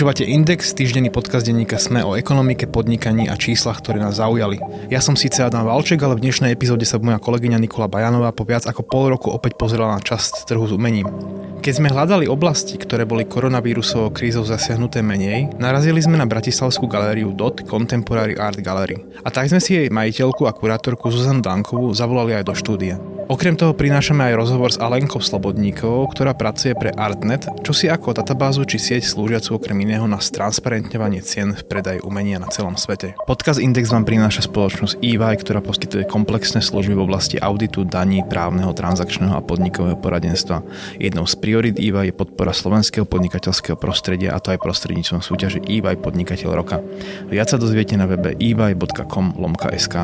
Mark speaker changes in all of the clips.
Speaker 1: Počúvate Index, týždenný podcast denníka Sme o ekonomike, podnikaní a číslach, ktoré nás zaujali. Ja som síce Adam Valček, ale v dnešnej epizóde sa moja kolegyňa Nikola Bajanová po viac ako pol roku opäť pozrela na časť trhu s umením. Keď sme hľadali oblasti, ktoré boli koronavírusovou krízou zasiahnuté menej, narazili sme na bratislavskú galériu DOT Contemporary Art Gallery. A tak sme si jej majiteľku a kurátorku Zuzanu Dankovú zavolali aj do štúdia. Okrem toho prinášame aj rozhovor s Alenkou Slobodníkovou, ktorá pracuje pre Artnet, čo si ako databázu či sieť slúžiacu okrem iného na stransparentňovanie cien v predaji umenia na celom svete. Podcast Index vám prináša spoločnosť EY, ktorá poskytuje komplexné služby v oblasti auditu, daní, právneho, transakčného a podnikového poradenstva. Jednou z priorit EY je podpora slovenského podnikateľského prostredia a to aj prostredníctvom súťaže EY Podnikateľ roka. Viac sa dozviete na webe ey.com lomka.sk.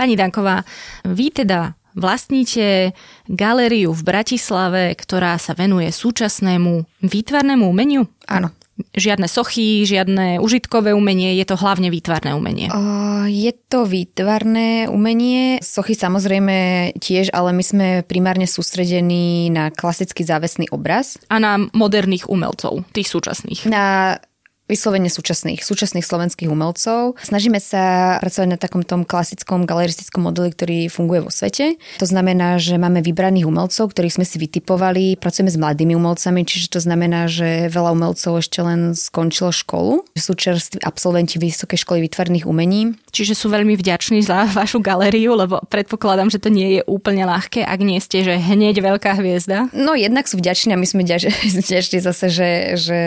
Speaker 2: Pani Danková, vy teda vlastníte galériu v Bratislave, ktorá sa venuje súčasnému výtvarnému umeniu?
Speaker 3: Áno.
Speaker 2: Žiadne sochy, žiadne užitkové umenie, je to hlavne výtvarné umenie?
Speaker 3: Uh, je to výtvarné umenie, sochy samozrejme tiež, ale my sme primárne sústredení na klasický závesný obraz.
Speaker 2: A na moderných umelcov, tých súčasných?
Speaker 3: Na vyslovene súčasných, súčasných slovenských umelcov. Snažíme sa pracovať na takom tom klasickom galeristickom modeli, ktorý funguje vo svete. To znamená, že máme vybraných umelcov, ktorých sme si vytipovali, pracujeme s mladými umelcami, čiže to znamená, že veľa umelcov ešte len skončilo školu. Sú čerství absolventi Vysokej školy výtvarných umení.
Speaker 2: Čiže sú veľmi vďační za vašu galériu, lebo predpokladám, že to nie je úplne ľahké, ak nie ste, že hneď veľká hviezda.
Speaker 3: No jednak sú vďační a my sme vďační zase, že, že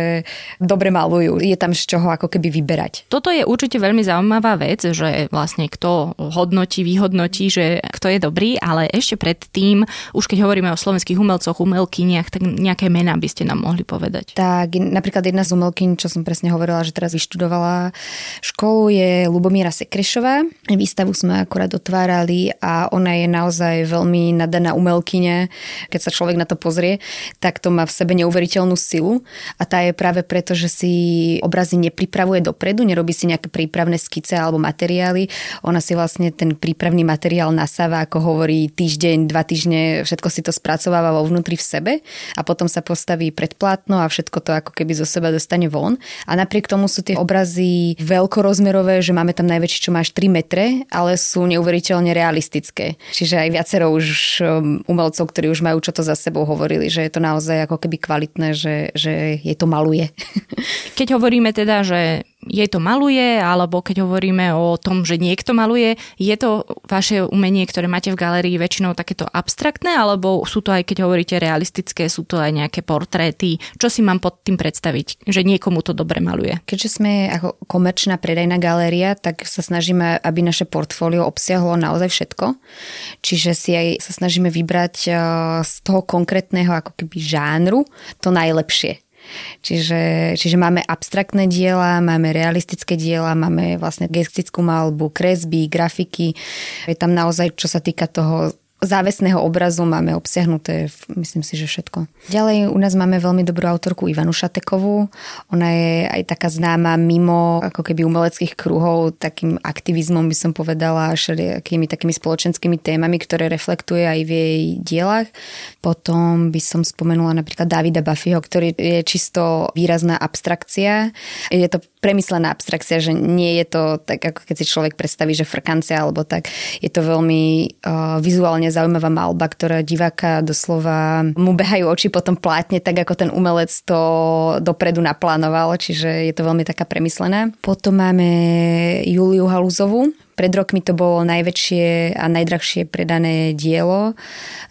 Speaker 3: dobre malujú. Je tam z čoho ako keby vyberať.
Speaker 2: Toto je určite veľmi zaujímavá vec, že vlastne kto hodnotí, vyhodnotí, že kto je dobrý, ale ešte predtým, už keď hovoríme o slovenských umelcoch, umelkyniach, tak nejaké mená by ste nám mohli povedať.
Speaker 3: Tak napríklad jedna z umelkyň, čo som presne hovorila, že teraz vyštudovala školu, je Lubomíra Sek Krešová. Výstavu sme akurát otvárali a ona je naozaj veľmi nadaná umelkyne. Keď sa človek na to pozrie, tak to má v sebe neuveriteľnú silu a tá je práve preto, že si obrazy nepripravuje dopredu, nerobí si nejaké prípravné skice alebo materiály. Ona si vlastne ten prípravný materiál nasáva, ako hovorí, týždeň, dva týždne, všetko si to spracováva vo vnútri v sebe a potom sa postaví pred plátno a všetko to ako keby zo seba dostane von. A napriek tomu sú tie obrazy veľkorozmerové, že máme tam najväčší čo máš 3 metre, ale sú neuveriteľne realistické. Čiže aj viacero už um, umelcov, ktorí už majú čo to za sebou hovorili, že je to naozaj ako keby kvalitné, že, že je to maluje.
Speaker 2: Keď hovoríme teda, že jej to maluje, alebo keď hovoríme o tom, že niekto maluje, je to vaše umenie, ktoré máte v galérii väčšinou takéto abstraktné, alebo sú to aj, keď hovoríte realistické, sú to aj nejaké portréty? Čo si mám pod tým predstaviť, že niekomu to dobre maluje?
Speaker 3: Keďže sme ako komerčná predajná galéria, tak sa snažíme, aby naše portfólio obsiahlo naozaj všetko. Čiže si aj sa snažíme vybrať eh, z toho konkrétneho ako keby žánru to najlepšie. Čiže, čiže máme abstraktné diela, máme realistické diela, máme vlastne gestickú malbu, kresby, grafiky. Je tam naozaj, čo sa týka toho závesného obrazu máme obsiahnuté, myslím si, že všetko. Ďalej u nás máme veľmi dobrú autorku Ivanu Šatekovú. Ona je aj taká známa mimo ako keby umeleckých kruhov, takým aktivizmom by som povedala, všelijakými takými spoločenskými témami, ktoré reflektuje aj v jej dielach. Potom by som spomenula napríklad Davida Buffyho, ktorý je čisto výrazná abstrakcia. Je to premyslená abstrakcia, že nie je to tak, ako keď si človek predstaví, že frkancia alebo tak. Je to veľmi uh, vizuálne zaujímavá malba, ktorá diváka doslova mu behajú oči potom plátne, tak ako ten umelec to dopredu naplánoval, čiže je to veľmi taká premyslená. Potom máme Juliu Haluzovú, pred rokmi to bolo najväčšie a najdrahšie predané dielo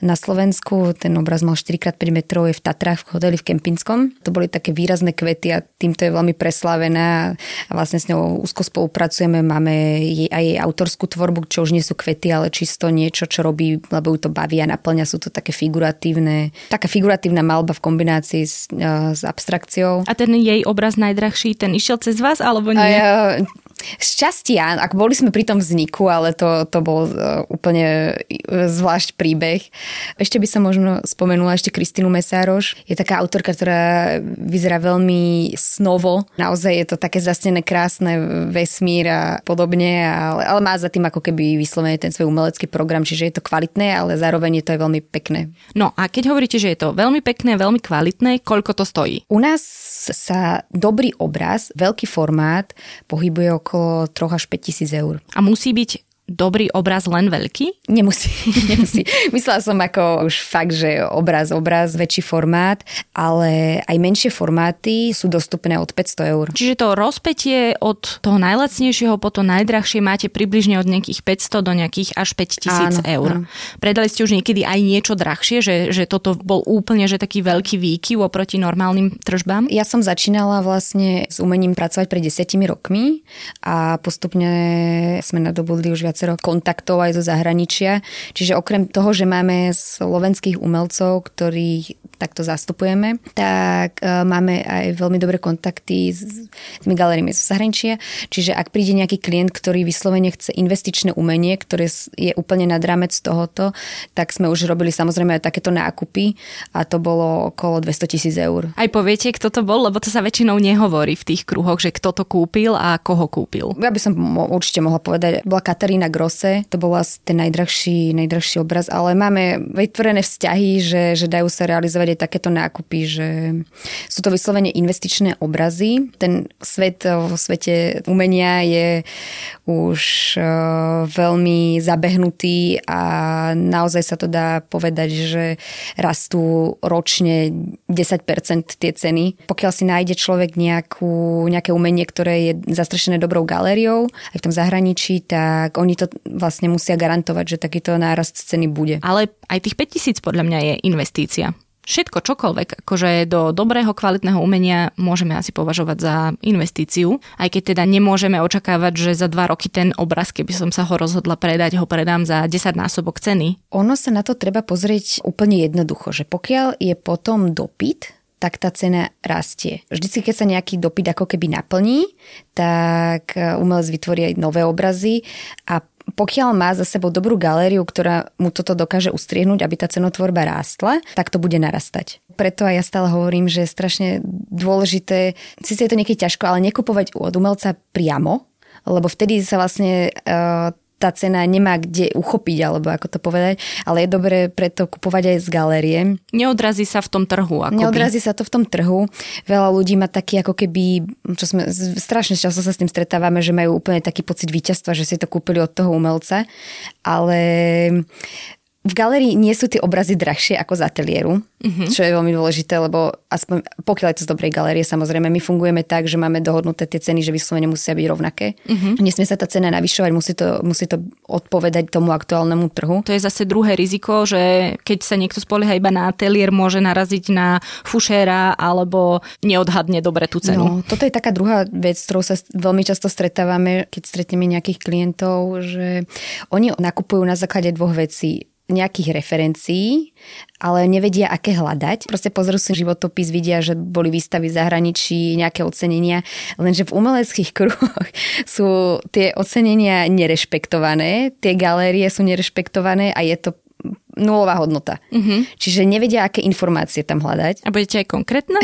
Speaker 3: na Slovensku. Ten obraz mal 4x5 metrov, je v Tatrách, v hoteli v Kempinskom. To boli také výrazné kvety a týmto je veľmi preslavená a vlastne s ňou úzko spolupracujeme. Máme jej, aj jej autorskú tvorbu, čo už nie sú kvety, ale čisto niečo, čo robí, lebo ju to baví a naplňa. Sú to také figuratívne, taká figuratívna malba v kombinácii s, s abstrakciou.
Speaker 2: A ten jej obraz najdrahší, ten išiel cez vás alebo nie?
Speaker 3: A ja, šťastie, ak boli sme pri tom vzniku, ale to, to bol uh, úplne zvlášť príbeh. Ešte by som možno spomenula ešte Kristínu Mesároš. Je taká autorka, ktorá vyzerá veľmi snovo. Naozaj je to také zasnené krásne vesmír a podobne, ale, ale má za tým ako keby vyslovene ten svoj umelecký program, čiže je to kvalitné, ale zároveň je to aj veľmi pekné.
Speaker 2: No a keď hovoríte, že je to veľmi pekné, veľmi kvalitné, koľko to stojí?
Speaker 3: U nás sa dobrý obraz, veľký formát pohybuje okolo 3 až 5 tisíc eur.
Speaker 2: A musí byť dobrý obraz len veľký?
Speaker 3: Nemusí, nemusí. Myslela som ako už fakt, že obraz, obraz, väčší formát, ale aj menšie formáty sú dostupné od 500 eur.
Speaker 2: Čiže to rozpetie od toho najlacnejšieho po to najdrahšie máte približne od nejakých 500 do nejakých až 5000 eur. Áno. Predali ste už niekedy aj niečo drahšie, že, že toto bol úplne že taký veľký výkyv oproti normálnym tržbám?
Speaker 3: Ja som začínala vlastne s umením pracovať pred desiatimi rokmi a postupne sme nadobudli už viac viacero kontaktov aj zo zahraničia. Čiže okrem toho, že máme slovenských umelcov, ktorých takto zastupujeme, tak uh, máme aj veľmi dobré kontakty s, s galériami zo zahraničia. Čiže ak príde nejaký klient, ktorý vyslovene chce investičné umenie, ktoré je úplne nad rámec tohoto, tak sme už robili samozrejme aj takéto nákupy a to bolo okolo 200 tisíc eur.
Speaker 2: Aj poviete, kto to bol, lebo to sa väčšinou nehovorí v tých kruhoch, že kto to kúpil a koho kúpil.
Speaker 3: Ja by som určite mohla povedať, bola Katarína Grosse, to bol asi ten najdrahší, najdrahší obraz, ale máme vytvorené vzťahy, že, že dajú sa realizovať aj takéto nákupy, že sú to vyslovene investičné obrazy. Ten svet vo svete umenia je už uh, veľmi zabehnutý a naozaj sa to dá povedať, že rastú ročne 10% tie ceny. Pokiaľ si nájde človek nejakú, nejaké umenie, ktoré je zastrešené dobrou galériou aj v tom zahraničí, tak oni to vlastne musia garantovať, že takýto nárast ceny bude.
Speaker 2: Ale aj tých 5000 podľa mňa je investícia všetko, čokoľvek, akože do dobrého, kvalitného umenia môžeme asi považovať za investíciu, aj keď teda nemôžeme očakávať, že za dva roky ten obraz, keby som sa ho rozhodla predať, ho predám za 10 násobok ceny.
Speaker 3: Ono sa na to treba pozrieť úplne jednoducho, že pokiaľ je potom dopyt, tak tá cena rastie. Vždycky, keď sa nejaký dopyt ako keby naplní, tak umelec vytvorí aj nové obrazy a pokiaľ má za sebou dobrú galériu, ktorá mu toto dokáže ustriehnúť, aby tá cenotvorba rástla, tak to bude narastať. Preto aj ja stále hovorím, že je strašne dôležité, síce je to niekedy ťažko, ale nekupovať od umelca priamo, lebo vtedy sa vlastne uh, tá cena nemá kde uchopiť, alebo ako to povedať, ale je dobré preto kupovať aj z galérie.
Speaker 2: Neodrazí sa v tom trhu. Akoby.
Speaker 3: Neodrazí sa to v tom trhu. Veľa ľudí má taký ako keby, čo sme strašne často sa s tým stretávame, že majú úplne taký pocit víťazstva, že si to kúpili od toho umelca, ale v galerii nie sú tie obrazy drahšie ako z ateliéru, mm-hmm. čo je veľmi dôležité, lebo aspoň pokiaľ je to z dobrej galerie, samozrejme, my fungujeme tak, že máme dohodnuté tie ceny, že vyslovene musia byť rovnaké. Mm-hmm. Nesmie sa tá cena navyšovať, musí to, musí to odpovedať tomu aktuálnemu trhu.
Speaker 2: To je zase druhé riziko, že keď sa niekto spolieha iba na ateliér, môže naraziť na fušéra alebo neodhadne dobre tú cenu.
Speaker 3: No, toto je taká druhá vec, s ktorou sa veľmi často stretávame, keď stretneme nejakých klientov, že oni nakupujú na základe dvoch vecí nejakých referencií, ale nevedia, aké hľadať. Proste pozrú si životopis, vidia, že boli výstavy v zahraničí, nejaké ocenenia, lenže v umeleckých kruhoch sú tie ocenenia nerešpektované, tie galérie sú nerešpektované a je to nulová hodnota. Uh-huh. Čiže nevedia, aké informácie tam hľadať.
Speaker 2: A budete aj konkrétne?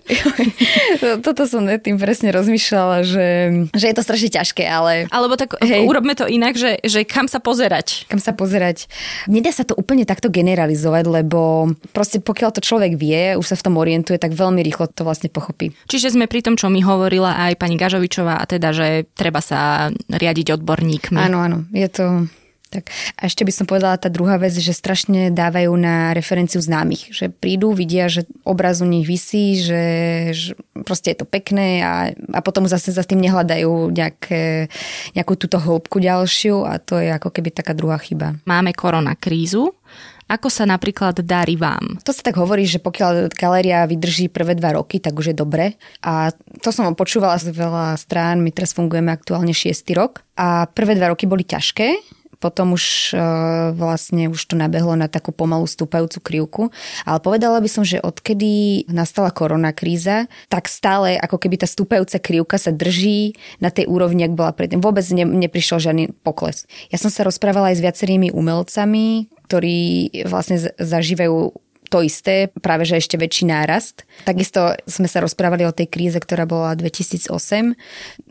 Speaker 3: Toto som tým presne rozmýšľala, že, že je to strašne ťažké, ale...
Speaker 2: Alebo tak hej. urobme to inak, že, že kam sa pozerať.
Speaker 3: Kam sa pozerať. Nedá sa to úplne takto generalizovať, lebo proste pokiaľ to človek vie, už sa v tom orientuje, tak veľmi rýchlo to vlastne pochopí.
Speaker 2: Čiže sme pri tom, čo mi hovorila aj pani Gažovičová, a teda, že treba sa riadiť odborníkmi.
Speaker 3: Áno, áno. Je to tak a ešte by som povedala tá druhá vec, že strašne dávajú na referenciu známych, že prídu, vidia, že obraz u nich vysí, že, že proste je to pekné a, a potom zase za tým nehľadajú nejaké, nejakú túto hĺbku ďalšiu a to je ako keby taká druhá chyba.
Speaker 2: Máme korona krízu, ako sa napríklad darí vám?
Speaker 3: To sa tak hovorí, že pokiaľ galéria vydrží prvé dva roky, tak už je dobre. A to som počúvala z veľa strán, my teraz fungujeme aktuálne 6. rok. A prvé dva roky boli ťažké, potom už uh, vlastne už to nabehlo na takú pomalú stúpajúcu krivku. Ale povedala by som, že odkedy nastala korona kríza, tak stále ako keby tá stúpajúca krivka sa drží na tej úrovni, ak bola predtým. Vôbec ne, neprišiel žiadny pokles. Ja som sa rozprávala aj s viacerými umelcami, ktorí vlastne zažívajú to isté, práve že ešte väčší nárast. Takisto sme sa rozprávali o tej kríze, ktorá bola 2008.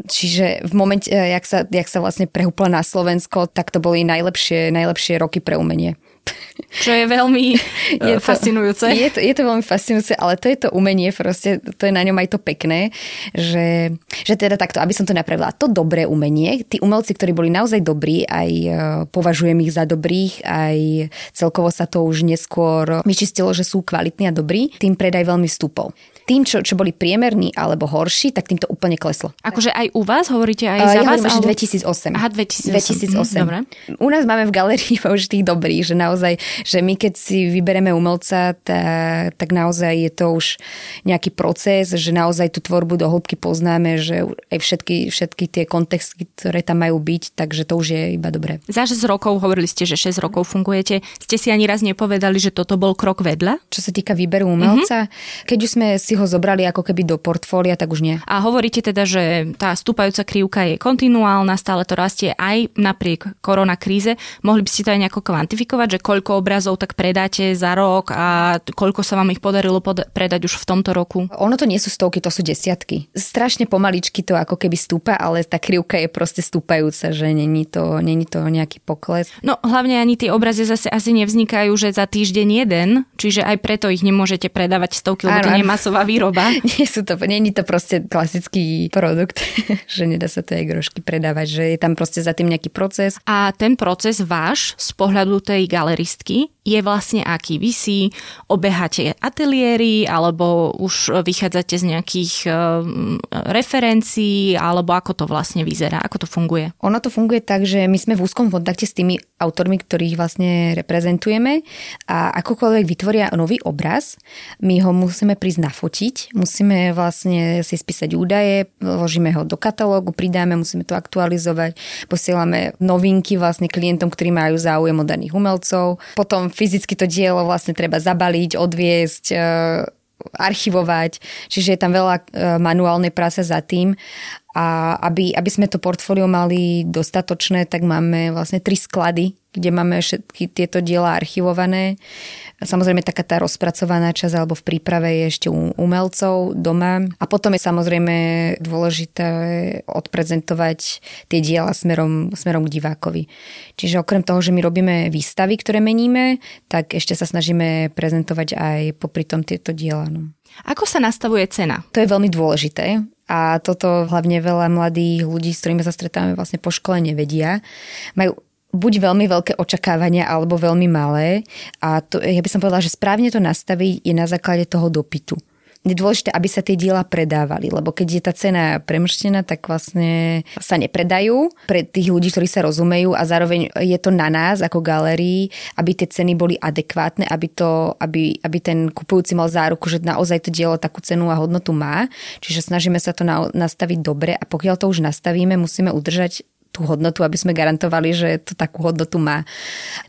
Speaker 3: Čiže v momente, jak sa, jak sa vlastne prehúpla na Slovensko, tak to boli najlepšie, najlepšie roky pre umenie.
Speaker 2: Čo je veľmi je to, fascinujúce.
Speaker 3: Je to, je to veľmi fascinujúce, ale to je to umenie, proste, to je na ňom aj to pekné, že, že teda takto, aby som to napravila, to dobré umenie, tí umelci, ktorí boli naozaj dobrí, aj e, považujem ich za dobrých, aj celkovo sa to už neskôr vyčistilo, že sú kvalitní a dobrí, tým predaj veľmi stúpol tým, čo, čo boli priemerní alebo horší, tak tým to úplne kleslo.
Speaker 2: Akože aj u vás hovoríte aj za
Speaker 3: ja
Speaker 2: vás?
Speaker 3: Ja alebo... 2008.
Speaker 2: Aha, 2008. 2008. Dobre.
Speaker 3: U nás máme v galerii už tých dobrých, že naozaj, že my keď si vybereme umelca, tak, tak naozaj je to už nejaký proces, že naozaj tú tvorbu do hĺbky poznáme, že aj všetky, všetky tie kontexty, ktoré tam majú byť, takže to už je iba dobré.
Speaker 2: Za 6 rokov, hovorili ste, že 6 rokov fungujete, ste si ani raz nepovedali, že toto bol krok vedľa?
Speaker 3: Čo sa týka výberu umelca, mm-hmm. keď už sme si ho zobrali ako keby do portfólia, tak už nie.
Speaker 2: A hovoríte teda, že tá stúpajúca krivka je kontinuálna, stále to rastie aj napriek koronakríze. Mohli by ste to aj nejako kvantifikovať, že koľko obrazov tak predáte za rok a koľko sa vám ich podarilo pod- predať už v tomto roku?
Speaker 3: Ono to nie sú stovky, to sú desiatky. Strašne pomaličky to ako keby stúpa, ale tá krivka je proste stúpajúca, že není to, není to nejaký pokles.
Speaker 2: No hlavne ani tie obrazy zase asi nevznikajú, že za týždeň jeden, čiže aj preto ich nemôžete predávať stovky, lebo to nie je masová výroba.
Speaker 3: Nie sú to, není to proste klasický produkt, že nedá sa to aj grošky predávať, že je tam proste za tým nejaký proces.
Speaker 2: A ten proces váš z pohľadu tej galeristky je vlastne aký? Vy si obeháte ateliéry alebo už vychádzate z nejakých uh, referencií alebo ako to vlastne vyzerá, ako to funguje?
Speaker 3: Ono to funguje tak, že my sme v úzkom kontakte s tými autormi, ktorých vlastne reprezentujeme a akokoľvek vytvoria nový obraz, my ho musíme prísť nafotiť, musíme vlastne si spísať údaje, vložíme ho do katalógu, pridáme, musíme to aktualizovať, posielame novinky vlastne klientom, ktorí majú záujem od daných umelcov, potom fyzicky to dielo vlastne treba zabaliť, odviesť, e, archivovať, čiže je tam veľa e, manuálnej práce za tým a aby, aby sme to portfólio mali dostatočné, tak máme vlastne tri sklady, kde máme všetky tieto diela archivované. Samozrejme taká tá rozpracovaná časť alebo v príprave je ešte u umelcov doma. A potom je samozrejme dôležité odprezentovať tie diela smerom, smerom k divákovi. Čiže okrem toho, že my robíme výstavy, ktoré meníme, tak ešte sa snažíme prezentovať aj popri tom tieto diela. No.
Speaker 2: Ako sa nastavuje cena?
Speaker 3: To je veľmi dôležité a toto hlavne veľa mladých ľudí, s ktorými sa stretávame vlastne po škole, nevedia. Majú buď veľmi veľké očakávania, alebo veľmi malé. A to, ja by som povedala, že správne to nastaviť je na základe toho dopytu je dôležité, aby sa tie diela predávali, lebo keď je tá cena premrštená, tak vlastne sa nepredajú pre tých ľudí, ktorí sa rozumejú a zároveň je to na nás ako galérii, aby tie ceny boli adekvátne, aby, to, aby, aby ten kupujúci mal záruku, že naozaj to dielo takú cenu a hodnotu má. Čiže snažíme sa to na, nastaviť dobre a pokiaľ to už nastavíme, musíme udržať tú hodnotu, aby sme garantovali, že to takú hodnotu má.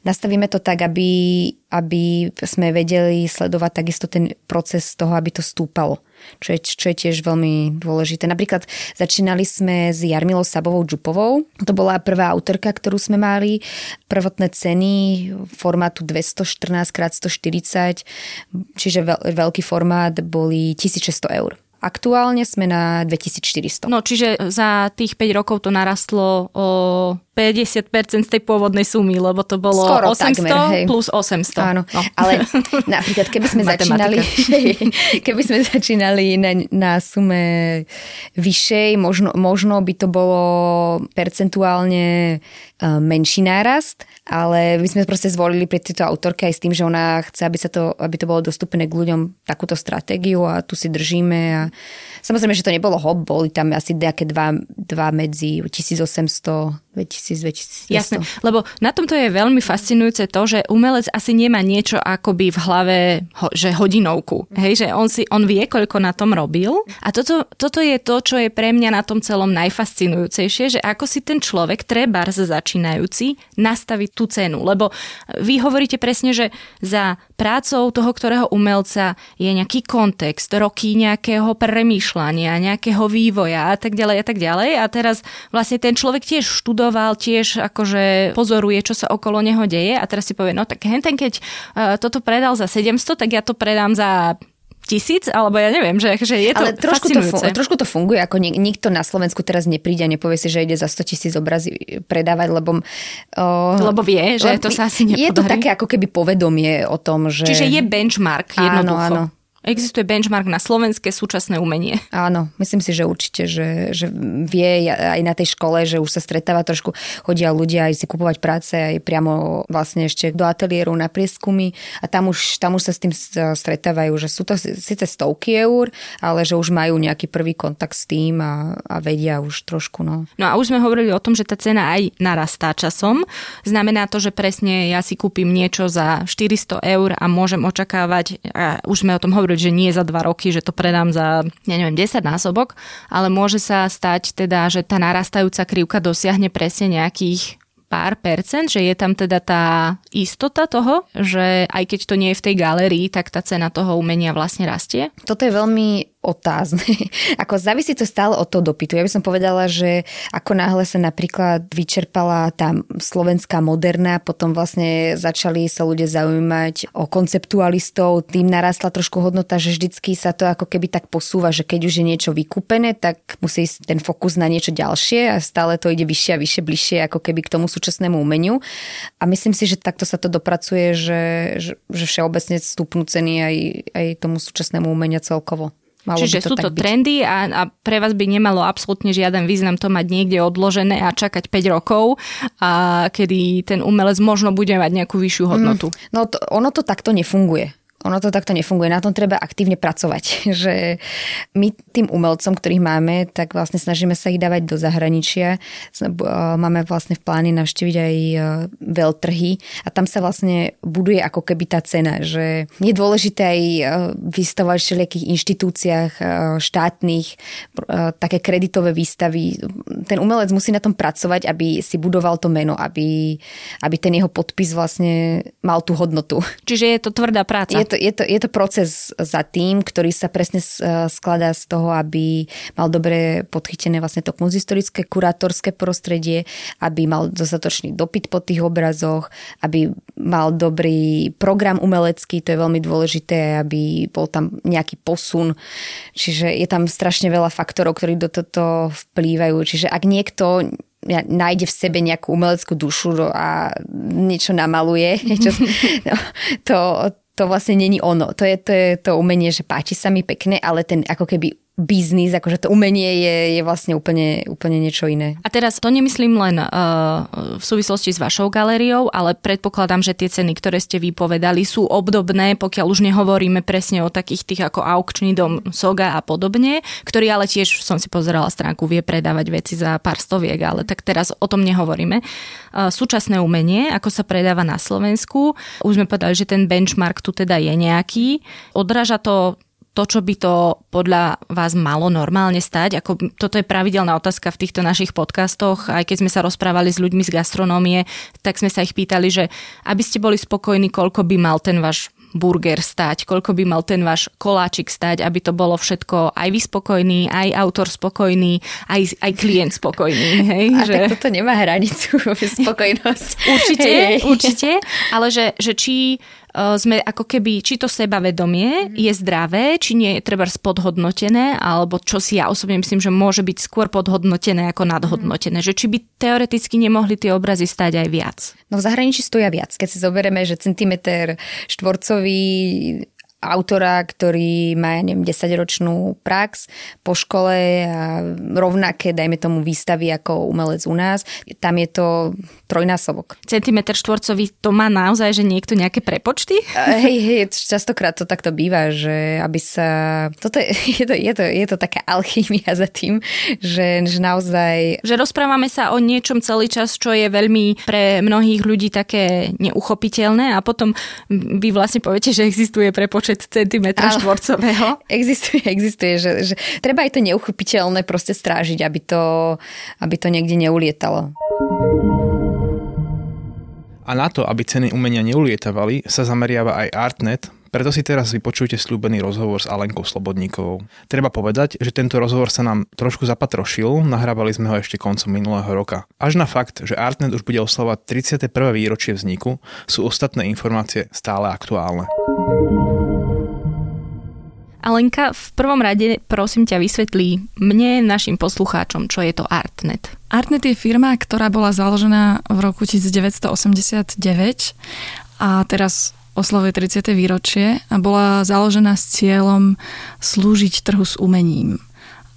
Speaker 3: Nastavíme to tak, aby, aby sme vedeli sledovať takisto ten proces toho, aby to stúpalo. Čo je, čo je tiež veľmi dôležité. Napríklad začínali sme s Jarmilou Sabovou Džupovou. To bola prvá autorka, ktorú sme mali. Prvotné ceny formátu 214x140, čiže veľký formát boli 1600 eur. Aktuálne sme na 2400.
Speaker 2: No, čiže za tých 5 rokov to narastlo o 50% z tej pôvodnej sumy, lebo to bolo Skoro 800 takmer, hej. plus 800.
Speaker 3: Áno, no. ale napríklad keby sme začínali keby sme začínali na, na sume vyššej, možno, možno by to bolo percentuálne menší nárast, ale my sme proste zvolili pre tieto autorky aj s tým, že ona chce, aby, sa to, aby to bolo dostupné k ľuďom takúto stratégiu a tu si držíme a Samozrejme, že to nebolo hop, boli tam asi nejaké dva, dva medzi 1800 2000, 2100.
Speaker 2: Jasné, lebo na tomto je veľmi fascinujúce to, že umelec asi nemá niečo akoby v hlave, že hodinovku. Hej, že on, si, on vie, koľko na tom robil. A toto, toto je to, čo je pre mňa na tom celom najfascinujúcejšie, že ako si ten človek, treba začínajúci, nastaviť tú cenu. Lebo vy hovoríte presne, že za prácou toho, ktorého umelca je nejaký kontext, roky nejakého premýšľania, nejakého vývoja a tak ďalej a tak ďalej. A teraz vlastne ten človek tiež študoval, tiež akože pozoruje, čo sa okolo neho deje a teraz si povie, no tak henten keď uh, toto predal za 700, tak ja to predám za tisíc, alebo ja neviem, že, že je to
Speaker 3: Ale trošku to, trošku to funguje, ako nik, nikto na Slovensku teraz nepríde a nepovie si, že ide za 100 tisíc obrazy predávať, lebo...
Speaker 2: Uh, lebo vie, že to sa asi nepodarí.
Speaker 3: Je to také ako keby povedomie o tom, že...
Speaker 2: Čiže je benchmark jednoducho. Áno, áno. Existuje benchmark na slovenské súčasné umenie.
Speaker 3: Áno, myslím si, že určite, že, že vie aj na tej škole, že už sa stretáva trošku, chodia ľudia aj si kupovať práce aj priamo vlastne ešte do ateliéru na prieskumy a tam už, tam už sa s tým stretávajú, že sú to síce stovky eur, ale že už majú nejaký prvý kontakt s tým a, a vedia už trošku. No.
Speaker 2: no a už sme hovorili o tom, že tá cena aj narastá časom. Znamená to, že presne ja si kúpim niečo za 400 eur a môžem očakávať, a už sme o tom hovorili, hovoriť, že nie za dva roky, že to predám za, ja neviem, 10 násobok, ale môže sa stať teda, že tá narastajúca krivka dosiahne presne nejakých pár percent, že je tam teda tá istota toho, že aj keď to nie je v tej galerii, tak tá cena toho umenia vlastne rastie?
Speaker 3: Toto je veľmi otázne. ako závisí to stále od toho dopytu. Ja by som povedala, že ako náhle sa napríklad vyčerpala tá slovenská moderná, potom vlastne začali sa ľudia zaujímať o konceptualistov, tým narastla trošku hodnota, že vždycky sa to ako keby tak posúva, že keď už je niečo vykúpené, tak musí ísť ten fokus na niečo ďalšie a stále to ide vyššie a vyššie, bližšie ako keby k tomu súčasnému umeniu. A myslím si, že takto sa to dopracuje, že, že, že všeobecne stúpnú ceny aj, aj tomu súčasnému umenia celkovo.
Speaker 2: Malo Čiže to sú to byť. trendy a, a pre vás by nemalo absolútne žiaden význam to mať niekde odložené a čakať 5 rokov, a kedy ten umelec možno bude mať nejakú vyššiu hodnotu. Mm,
Speaker 3: no to, ono to takto nefunguje ono to takto nefunguje. Na tom treba aktívne pracovať. Že my tým umelcom, ktorých máme, tak vlastne snažíme sa ich dávať do zahraničia. Máme vlastne v pláne navštíviť aj e, veľtrhy a tam sa vlastne buduje ako keby tá cena, že je dôležité aj e, vystavovať v všelijakých inštitúciách štátnych také kreditové výstavy. Ten umelec musí na tom pracovať, aby si budoval to meno, aby, aby ten jeho podpis vlastne mal tú hodnotu.
Speaker 2: Čiže je to tvrdá práca.
Speaker 3: Je to, je, to, je to proces za tým, ktorý sa presne skladá z toho, aby mal dobre podchytené vlastne to kunzistorické, kurátorské prostredie, aby mal dostatočný dopyt po tých obrazoch, aby mal dobrý program umelecký, to je veľmi dôležité, aby bol tam nejaký posun. Čiže je tam strašne veľa faktorov, ktorí do toto vplývajú. Čiže ak niekto nájde v sebe nejakú umeleckú dušu a niečo namaluje, niečo, no, to, to vlastne není ono. To je, to je to umenie, že páči sa mi pekne, ale ten ako keby biznis, akože to umenie je, je vlastne úplne, úplne niečo iné.
Speaker 2: A teraz to nemyslím len uh, v súvislosti s vašou galériou, ale predpokladám, že tie ceny, ktoré ste vypovedali, sú obdobné, pokiaľ už nehovoríme presne o takých tých ako aukčný dom Soga a podobne, ktorý ale tiež, som si pozerala stránku, vie predávať veci za pár stoviek, ale tak teraz o tom nehovoríme. Uh, súčasné umenie, ako sa predáva na Slovensku, už sme povedali, že ten benchmark tu teda je nejaký. Odráža to to, čo by to podľa vás malo normálne stať? Ako, toto je pravidelná otázka v týchto našich podcastoch. Aj keď sme sa rozprávali s ľuďmi z gastronómie, tak sme sa ich pýtali, že aby ste boli spokojní, koľko by mal ten váš burger stať, koľko by mal ten váš koláčik stať, aby to bolo všetko aj vy spokojný, aj autor spokojný, aj, aj klient spokojný. Hej?
Speaker 3: A že... tak toto nemá hranicu, spokojnosť.
Speaker 2: Určite, hej. určite, ale že, že či sme ako keby, či to sebavedomie mm. je zdravé, či nie je treba spodhodnotené, alebo čo si ja osobne myslím, že môže byť skôr podhodnotené ako nadhodnotené. Mm. Že či by teoreticky nemohli tie obrazy stať aj viac.
Speaker 3: No v zahraničí stoja viac. Keď si zoberieme, že centimeter štvorcový autora, ktorý má, ja neviem, 10-ročnú prax po škole a rovnaké, dajme tomu, výstavy ako umelec u nás. Tam je to trojnásobok.
Speaker 2: Centimetr štvorcový to má naozaj, že niekto nejaké prepočty?
Speaker 3: Hej, hej, častokrát to takto býva, že aby sa... Toto je, je, to, je, to, je to taká alchymia za tým, že, že naozaj...
Speaker 2: Že rozprávame sa o niečom celý čas, čo je veľmi pre mnohých ľudí také neuchopiteľné a potom vy vlastne poviete, že existuje prepočet centimetra štvorcového.
Speaker 3: Existuje, existuje, že, že treba aj to neuchopiteľné proste strážiť, aby to, aby to niekde neulietalo.
Speaker 1: A na to, aby ceny umenia neulietavali, sa zameriava aj Artnet, preto si teraz vypočujte slúbený rozhovor s Alenkou Slobodníkovou. Treba povedať, že tento rozhovor sa nám trošku zapatrošil, nahrávali sme ho ešte koncom minulého roka. Až na fakt, že Artnet už bude oslavať 31. výročie vzniku, sú ostatné informácie stále aktuálne.
Speaker 2: Alenka, v prvom rade prosím ťa vysvetlí mne, našim poslucháčom, čo je to Artnet.
Speaker 4: Artnet je firma, ktorá bola založená v roku 1989 a teraz oslavuje 30. výročie a bola založená s cieľom slúžiť trhu s umením.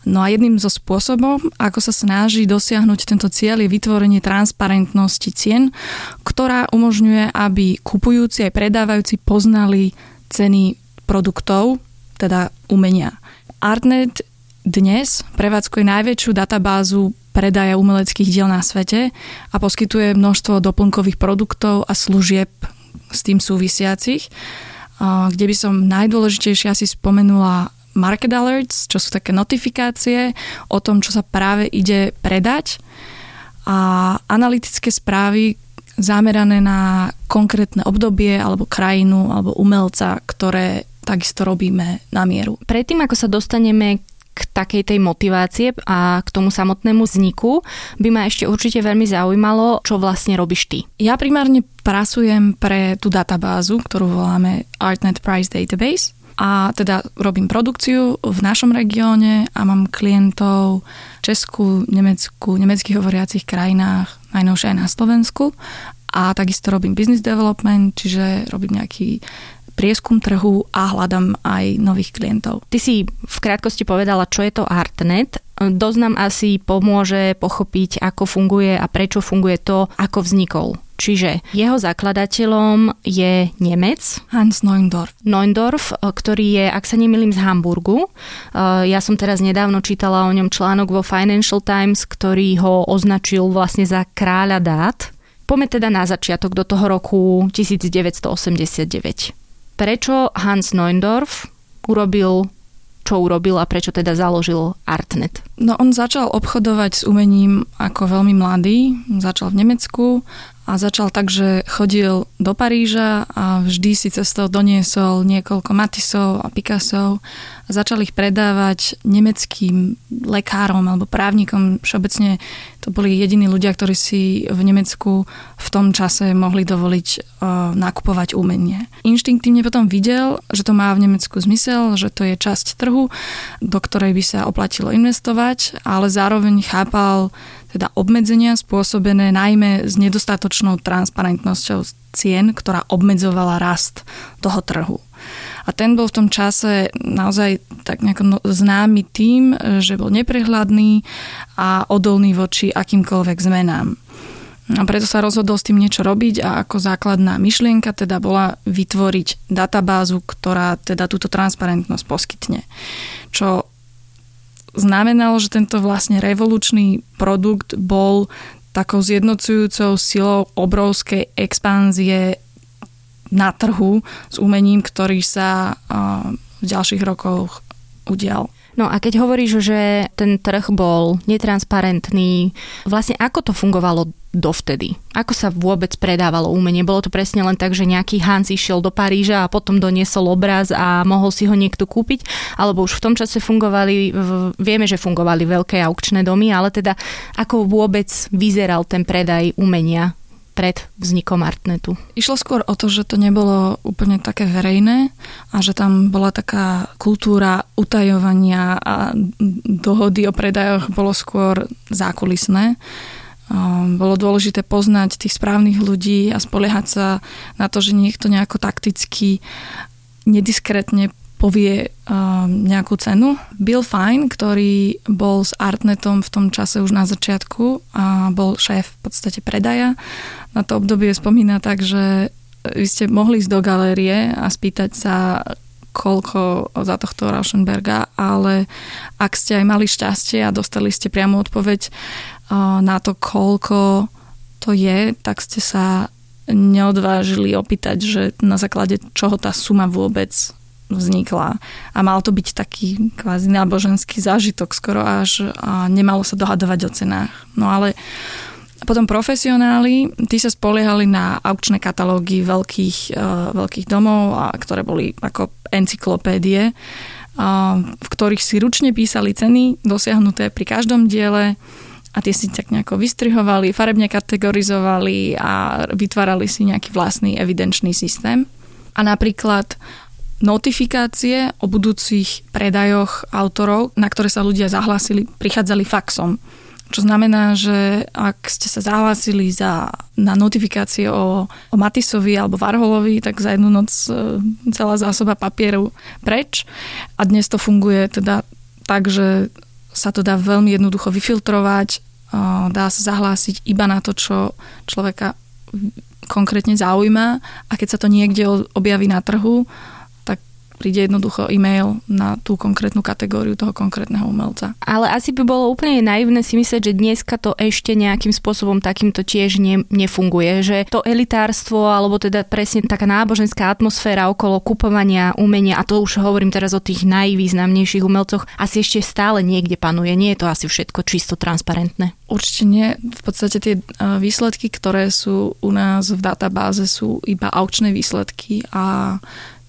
Speaker 4: No a jedným zo spôsobov, ako sa snaží dosiahnuť tento cieľ, je vytvorenie transparentnosti cien, ktorá umožňuje, aby kupujúci aj predávajúci poznali ceny produktov, teda umenia. Artnet dnes prevádzkuje najväčšiu databázu predaja umeleckých diel na svete a poskytuje množstvo doplnkových produktov a služieb s tým súvisiacich, kde by som najdôležitejšie asi spomenula market alerts, čo sú také notifikácie o tom, čo sa práve ide predať a analytické správy zamerané na konkrétne obdobie alebo krajinu alebo umelca, ktoré takisto robíme na mieru.
Speaker 2: Predtým, ako sa dostaneme k takej tej motivácie a k tomu samotnému vzniku, by ma ešte určite veľmi zaujímalo, čo vlastne robíš ty.
Speaker 4: Ja primárne pracujem pre tú databázu, ktorú voláme Artnet Price Database a teda robím produkciu v našom regióne a mám klientov v Česku, Nemecku, nemeckých hovoriacich krajinách, najnovšie aj na Slovensku a takisto robím business development, čiže robím nejaký prieskum trhu a hľadám aj nových klientov.
Speaker 2: Ty si v krátkosti povedala, čo je to Artnet. Dosť nám asi pomôže pochopiť, ako funguje a prečo funguje to, ako vznikol. Čiže jeho zakladateľom je Nemec.
Speaker 4: Hans Neundorf.
Speaker 2: Neundorf, ktorý je, ak sa nemýlim, z Hamburgu. Ja som teraz nedávno čítala o ňom článok vo Financial Times, ktorý ho označil vlastne za kráľa dát. Poďme teda na začiatok do toho roku 1989 prečo Hans Neundorf urobil čo urobil a prečo teda založil Artnet?
Speaker 4: No on začal obchodovať s umením ako veľmi mladý. Začal v Nemecku a začal tak, že chodil do Paríža a vždy si cestou doniesol niekoľko Matisov a Picasso a začal ich predávať nemeckým lekárom alebo právnikom. Všeobecne to boli jediní ľudia, ktorí si v Nemecku v tom čase mohli dovoliť uh, nakupovať umenie. Inštinktívne potom videl, že to má v Nemecku zmysel, že to je časť trhu, do ktorej by sa oplatilo investovať, ale zároveň chápal teda obmedzenia spôsobené najmä s nedostatočnou transparentnosťou cien, ktorá obmedzovala rast toho trhu. A ten bol v tom čase naozaj tak nejako no, známy tým, že bol neprehľadný a odolný voči akýmkoľvek zmenám. A preto sa rozhodol s tým niečo robiť a ako základná myšlienka teda bola vytvoriť databázu, ktorá teda túto transparentnosť poskytne. Čo znamenalo, že tento vlastne revolučný produkt bol takou zjednocujúcou silou obrovskej expanzie na trhu s umením, ktorý sa v ďalších rokoch udial.
Speaker 2: No a keď hovoríš, že ten trh bol netransparentný, vlastne ako to fungovalo dovtedy? Ako sa vôbec predávalo umenie? Bolo to presne len tak, že nejaký Hans išiel do Paríža a potom doniesol obraz a mohol si ho niekto kúpiť? Alebo už v tom čase fungovali, vieme, že fungovali veľké aukčné domy, ale teda ako vôbec vyzeral ten predaj umenia pred vznikom Artnetu.
Speaker 4: Išlo skôr o to, že to nebolo úplne také verejné a že tam bola taká kultúra utajovania a dohody o predajoch bolo skôr zákulisné. Bolo dôležité poznať tých správnych ľudí a spoliehať sa na to, že niekto nejako takticky nediskrétne povie uh, nejakú cenu. Bill Fine, ktorý bol s Artnetom v tom čase už na začiatku a bol šéf v podstate predaja, na to obdobie spomína tak, že vy ste mohli ísť do galérie a spýtať sa, koľko za tohto Rauschenberga, ale ak ste aj mali šťastie a dostali ste priamo odpoveď uh, na to, koľko to je, tak ste sa neodvážili opýtať, že na základe čoho tá suma vôbec vznikla. A mal to byť taký kvázi náboženský zážitok skoro až a nemalo sa dohadovať o cenách. No ale potom profesionáli, tí sa spoliehali na aukčné katalógy veľkých, uh, veľkých domov, a, ktoré boli ako encyklopédie, uh, v ktorých si ručne písali ceny dosiahnuté pri každom diele a tie si tak nejako vystrihovali, farebne kategorizovali a vytvárali si nejaký vlastný evidenčný systém. A napríklad notifikácie o budúcich predajoch autorov, na ktoré sa ľudia zahlásili, prichádzali faxom. Čo znamená, že ak ste sa zahlásili za, na notifikácie o, o Matisovi alebo Varholovi, tak za jednu noc e, celá zásoba papieru preč. A dnes to funguje teda tak, že sa to dá veľmi jednoducho vyfiltrovať, e, dá sa zahlásiť iba na to, čo človeka konkrétne zaujíma a keď sa to niekde objaví na trhu, príde jednoducho e-mail na tú konkrétnu kategóriu toho konkrétneho umelca.
Speaker 2: Ale asi by bolo úplne naivné si myslieť, že dneska to ešte nejakým spôsobom takýmto tiež ne, nefunguje, že to elitárstvo alebo teda presne taká náboženská atmosféra okolo kupovania umenia, a to už hovorím teraz o tých najvýznamnejších umelcoch, asi ešte stále niekde panuje. Nie je to asi všetko čisto transparentné.
Speaker 4: Určite nie. V podstate tie výsledky, ktoré sú u nás v databáze, sú iba aukčné výsledky a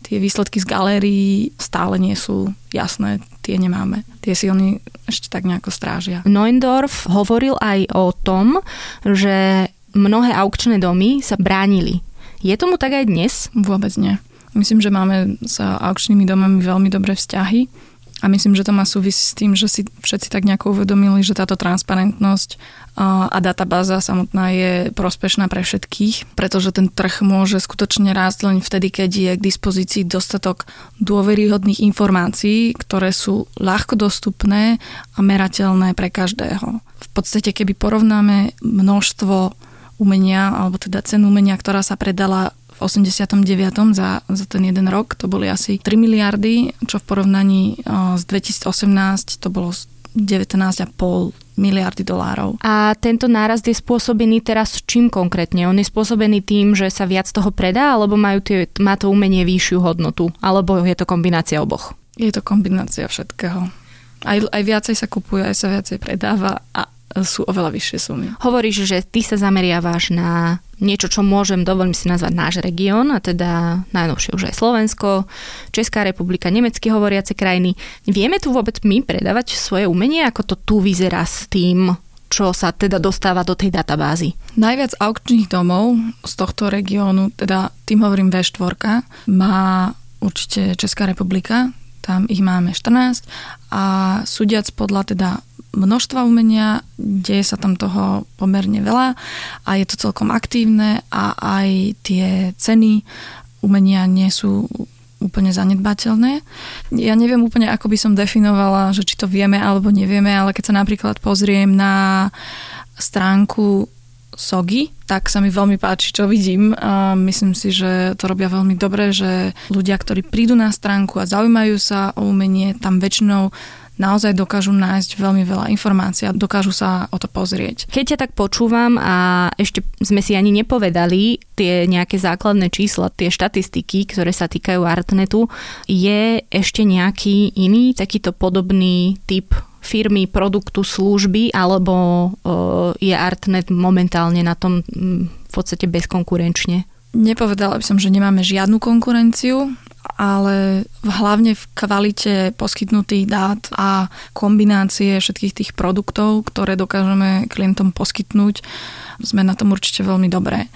Speaker 4: tie výsledky z galérií stále nie sú jasné, tie nemáme. Tie si oni ešte tak nejako strážia.
Speaker 2: Neuendorf hovoril aj o tom, že mnohé aukčné domy sa bránili. Je tomu tak aj dnes?
Speaker 4: Vôbec nie. Myslím, že máme s aukčnými domami veľmi dobré vzťahy a myslím, že to má súvisí s tým, že si všetci tak nejako uvedomili, že táto transparentnosť a databáza samotná je prospešná pre všetkých, pretože ten trh môže skutočne rásť len vtedy, keď je k dispozícii dostatok dôveryhodných informácií, ktoré sú ľahko dostupné a merateľné pre každého. V podstate, keby porovnáme množstvo umenia, alebo teda cenu umenia, ktorá sa predala v 89. za, za ten jeden rok to boli asi 3 miliardy, čo v porovnaní s 2018 to bolo 19,5 miliardy dolárov.
Speaker 2: A tento nárast je spôsobený teraz čím konkrétne? On je spôsobený tým, že sa viac toho predá, alebo majú tie, má to umenie vyššiu hodnotu? Alebo je to kombinácia oboch?
Speaker 4: Je to kombinácia všetkého. Aj, aj viacej sa kupuje, aj sa viacej predáva a sú oveľa vyššie sumy.
Speaker 2: Hovoríš, že ty sa zameriavaš na niečo, čo môžem, dovolím si nazvať náš región, a teda najnovšie už aj Slovensko, Česká republika, nemecky hovoriace krajiny. Vieme tu vôbec my predávať svoje umenie, ako to tu vyzerá s tým, čo sa teda dostáva do tej databázy?
Speaker 4: Najviac aukčných domov z tohto regiónu, teda tým hovorím V4, má určite Česká republika, tam ich máme 14 a súdiac podľa teda množstva umenia, deje sa tam toho pomerne veľa a je to celkom aktívne a aj tie ceny umenia nie sú úplne zanedbateľné. Ja neviem úplne, ako by som definovala, že či to vieme alebo nevieme, ale keď sa napríklad pozriem na stránku Sogy, tak sa mi veľmi páči, čo vidím. A myslím si, že to robia veľmi dobre, že ľudia, ktorí prídu na stránku a zaujímajú sa o umenie, tam väčšinou naozaj dokážu nájsť veľmi veľa informácií a dokážu sa o to pozrieť.
Speaker 2: Keď ťa tak počúvam a ešte sme si ani nepovedali tie nejaké základné čísla, tie štatistiky, ktoré sa týkajú Artnetu, je ešte nejaký iný takýto podobný typ firmy, produktu, služby, alebo je Artnet momentálne na tom v podstate bezkonkurenčne?
Speaker 4: Nepovedala by som, že nemáme žiadnu konkurenciu ale hlavne v kvalite poskytnutých dát a kombinácie všetkých tých produktov, ktoré dokážeme klientom poskytnúť, sme na tom určite veľmi dobré.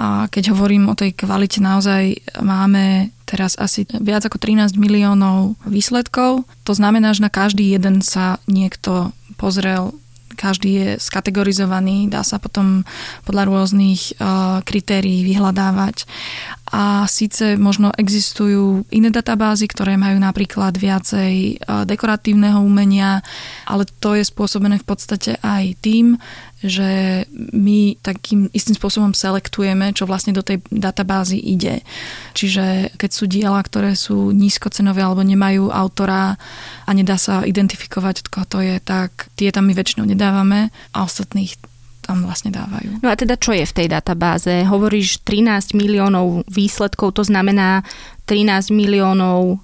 Speaker 4: A keď hovorím o tej kvalite, naozaj máme teraz asi viac ako 13 miliónov výsledkov. To znamená, že na každý jeden sa niekto pozrel každý je skategorizovaný, dá sa potom podľa rôznych uh, kritérií vyhľadávať. A síce možno existujú iné databázy, ktoré majú napríklad viacej uh, dekoratívneho umenia, ale to je spôsobené v podstate aj tým, že my takým istým spôsobom selektujeme, čo vlastne do tej databázy ide. Čiže keď sú diela, ktoré sú nízkocenové alebo nemajú autora a nedá sa identifikovať, koho to je, tak tie tam my väčšinou nedávame a ostatných tam vlastne dávajú.
Speaker 2: No a teda čo je v tej databáze? Hovoríš 13 miliónov výsledkov, to znamená 13 miliónov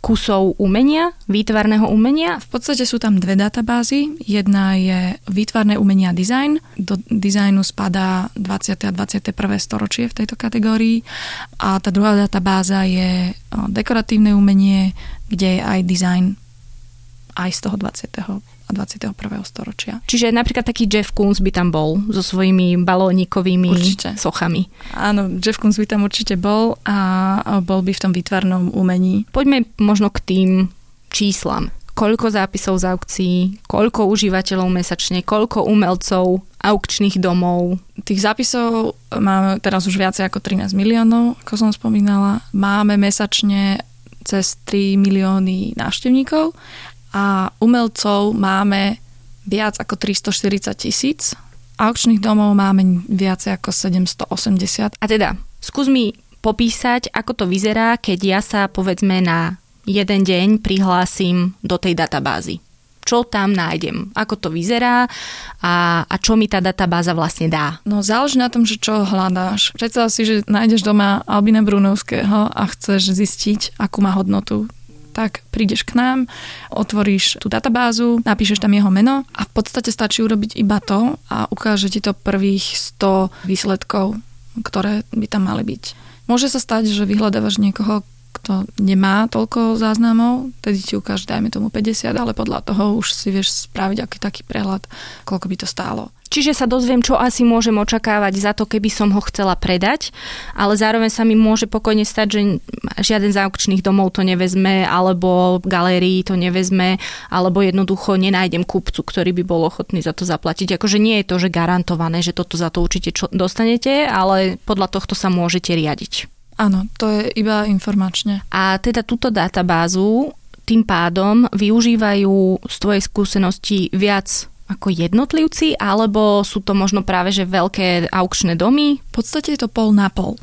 Speaker 2: kusov umenia, výtvarného umenia?
Speaker 4: V podstate sú tam dve databázy. Jedna je výtvarné umenia design. Do dizajnu spadá 20. a 21. storočie v tejto kategórii. A tá druhá databáza je dekoratívne umenie, kde je aj design aj z toho 20 a 21. storočia.
Speaker 2: Čiže napríklad taký Jeff Koons by tam bol so svojimi balónikovými určite. sochami.
Speaker 4: Áno, Jeff Koons by tam určite bol a bol by v tom výtvarnom umení.
Speaker 2: Poďme možno k tým číslam. Koľko zápisov z aukcií, koľko užívateľov mesačne, koľko umelcov, aukčných domov.
Speaker 4: Tých zápisov máme teraz už viacej ako 13 miliónov, ako som spomínala. Máme mesačne cez 3 milióny návštevníkov a umelcov máme viac ako 340 tisíc. Aukčných domov máme viac ako 780.
Speaker 2: A teda, skús mi popísať, ako to vyzerá, keď ja sa povedzme na jeden deň prihlásim do tej databázy. Čo tam nájdem? Ako to vyzerá a, a čo mi tá databáza vlastne dá?
Speaker 4: No záleží na tom, že čo hľadáš. Predstav si, že nájdeš doma Albina Brunovského a chceš zistiť, akú má hodnotu tak prídeš k nám, otvoríš tú databázu, napíšeš tam jeho meno a v podstate stačí urobiť iba to a ukáže ti to prvých 100 výsledkov, ktoré by tam mali byť. Môže sa stať, že vyhľadávaš niekoho, kto nemá toľko záznamov, tedy ti ukáže, dajme tomu 50, ale podľa toho už si vieš spraviť aký taký prehľad, koľko by to stálo.
Speaker 2: Čiže sa dozviem, čo asi môžem očakávať za to, keby som ho chcela predať, ale zároveň sa mi môže pokojne stať, že žiaden z aukčných domov to nevezme, alebo galérii to nevezme, alebo jednoducho nenájdem kupcu, ktorý by bol ochotný za to zaplatiť. Akože nie je to, že garantované, že toto za to určite čo dostanete, ale podľa tohto sa môžete riadiť.
Speaker 4: Áno, to je iba informačne.
Speaker 2: A teda túto databázu tým pádom využívajú z tvojej skúsenosti viac ako jednotlivci, alebo sú to možno práve že veľké aukčné domy?
Speaker 4: V podstate je to pol na pol.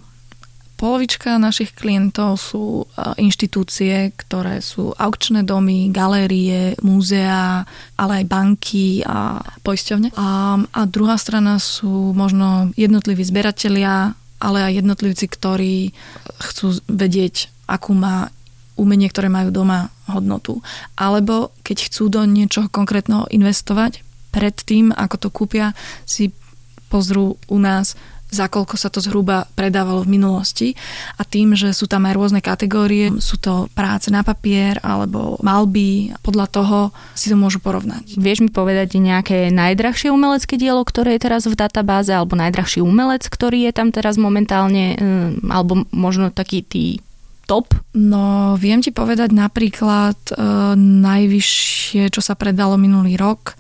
Speaker 4: Polovička našich klientov sú inštitúcie, ktoré sú aukčné domy, galérie, múzea, ale aj banky a poisťovne. A, a druhá strana sú možno jednotliví zberatelia, ale aj jednotlivci, ktorí chcú vedieť, akú má umenie, ktoré majú doma hodnotu. Alebo keď chcú do niečoho konkrétneho investovať, predtým, ako to kúpia, si pozrú u nás, za koľko sa to zhruba predávalo v minulosti a tým, že sú tam aj rôzne kategórie, sú to práce na papier alebo malby, podľa toho si to môžu porovnať.
Speaker 2: Vieš mi povedať nejaké najdrahšie umelecké dielo, ktoré je teraz v databáze alebo najdrahší umelec, ktorý je tam teraz momentálne hm, alebo možno taký tý top?
Speaker 4: No, viem ti povedať napríklad e, najvyššie, čo sa predalo minulý rok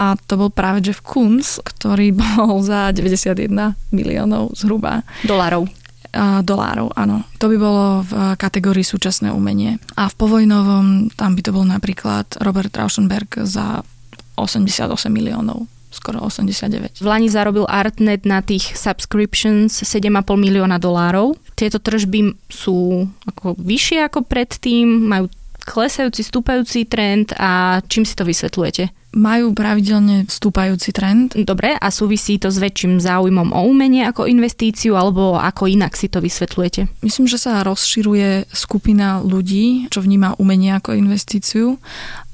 Speaker 4: a to bol práve Jeff Koons, ktorý bol za 91 miliónov zhruba.
Speaker 2: Dolárov.
Speaker 4: Uh, dolárov, áno. To by bolo v kategórii súčasné umenie. A v povojnovom tam by to bol napríklad Robert Rauschenberg za 88 miliónov skoro 89.
Speaker 2: V Lani zarobil Artnet na tých subscriptions 7,5 milióna dolárov. Tieto tržby sú ako vyššie ako predtým, majú klesajúci, stúpajúci trend a čím si to vysvetľujete?
Speaker 4: Majú pravidelne stúpajúci trend.
Speaker 2: Dobre, a súvisí to s väčším záujmom o umenie ako investíciu, alebo ako inak si to vysvetľujete?
Speaker 4: Myslím, že sa rozširuje skupina ľudí, čo vníma umenie ako investíciu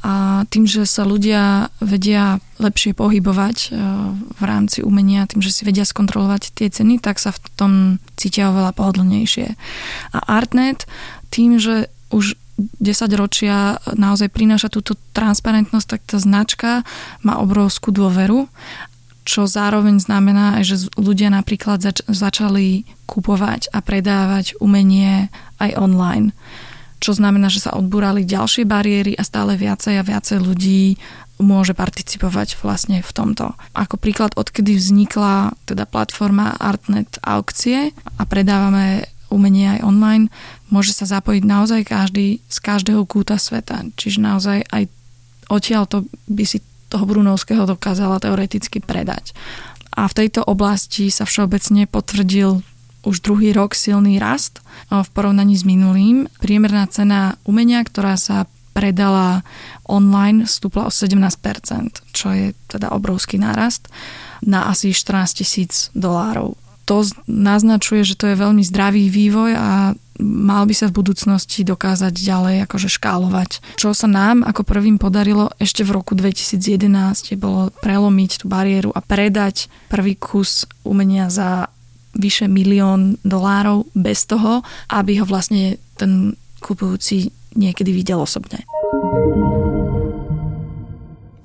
Speaker 4: a tým, že sa ľudia vedia lepšie pohybovať e, v rámci umenia, tým, že si vedia skontrolovať tie ceny, tak sa v tom cítia oveľa pohodlnejšie. A Artnet tým, že už 10 ročia naozaj prináša túto transparentnosť, tak tá značka má obrovskú dôveru, čo zároveň znamená že ľudia napríklad zač- začali kupovať a predávať umenie aj online. Čo znamená, že sa odbúrali ďalšie bariéry a stále viacej a viacej ľudí môže participovať vlastne v tomto. Ako príklad, odkedy vznikla teda platforma Artnet aukcie a predávame umenie aj online, môže sa zapojiť naozaj každý z každého kúta sveta. Čiže naozaj aj odtiaľ to by si toho Brunovského dokázala teoreticky predať. A v tejto oblasti sa všeobecne potvrdil už druhý rok silný rast v porovnaní s minulým. Priemerná cena umenia, ktorá sa predala online, stúpla o 17%, čo je teda obrovský nárast, na asi 14 tisíc dolárov. To naznačuje, že to je veľmi zdravý vývoj a mal by sa v budúcnosti dokázať ďalej akože škálovať. Čo sa nám ako prvým podarilo ešte v roku 2011 bolo prelomiť tú bariéru a predať prvý kus umenia za vyše milión dolárov bez toho, aby ho vlastne ten kupujúci niekedy videl osobne.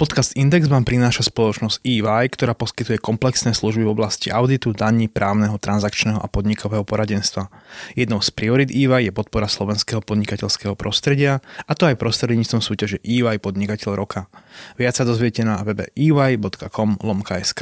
Speaker 1: Podcast Index vám prináša spoločnosť EY, ktorá poskytuje komplexné služby v oblasti auditu, daní, právneho, transakčného a podnikového poradenstva. Jednou z priorit EY je podpora slovenského podnikateľského prostredia, a to aj prostredníctvom súťaže EY Podnikateľ roka. Viac sa dozviete na webe ey.com.sk.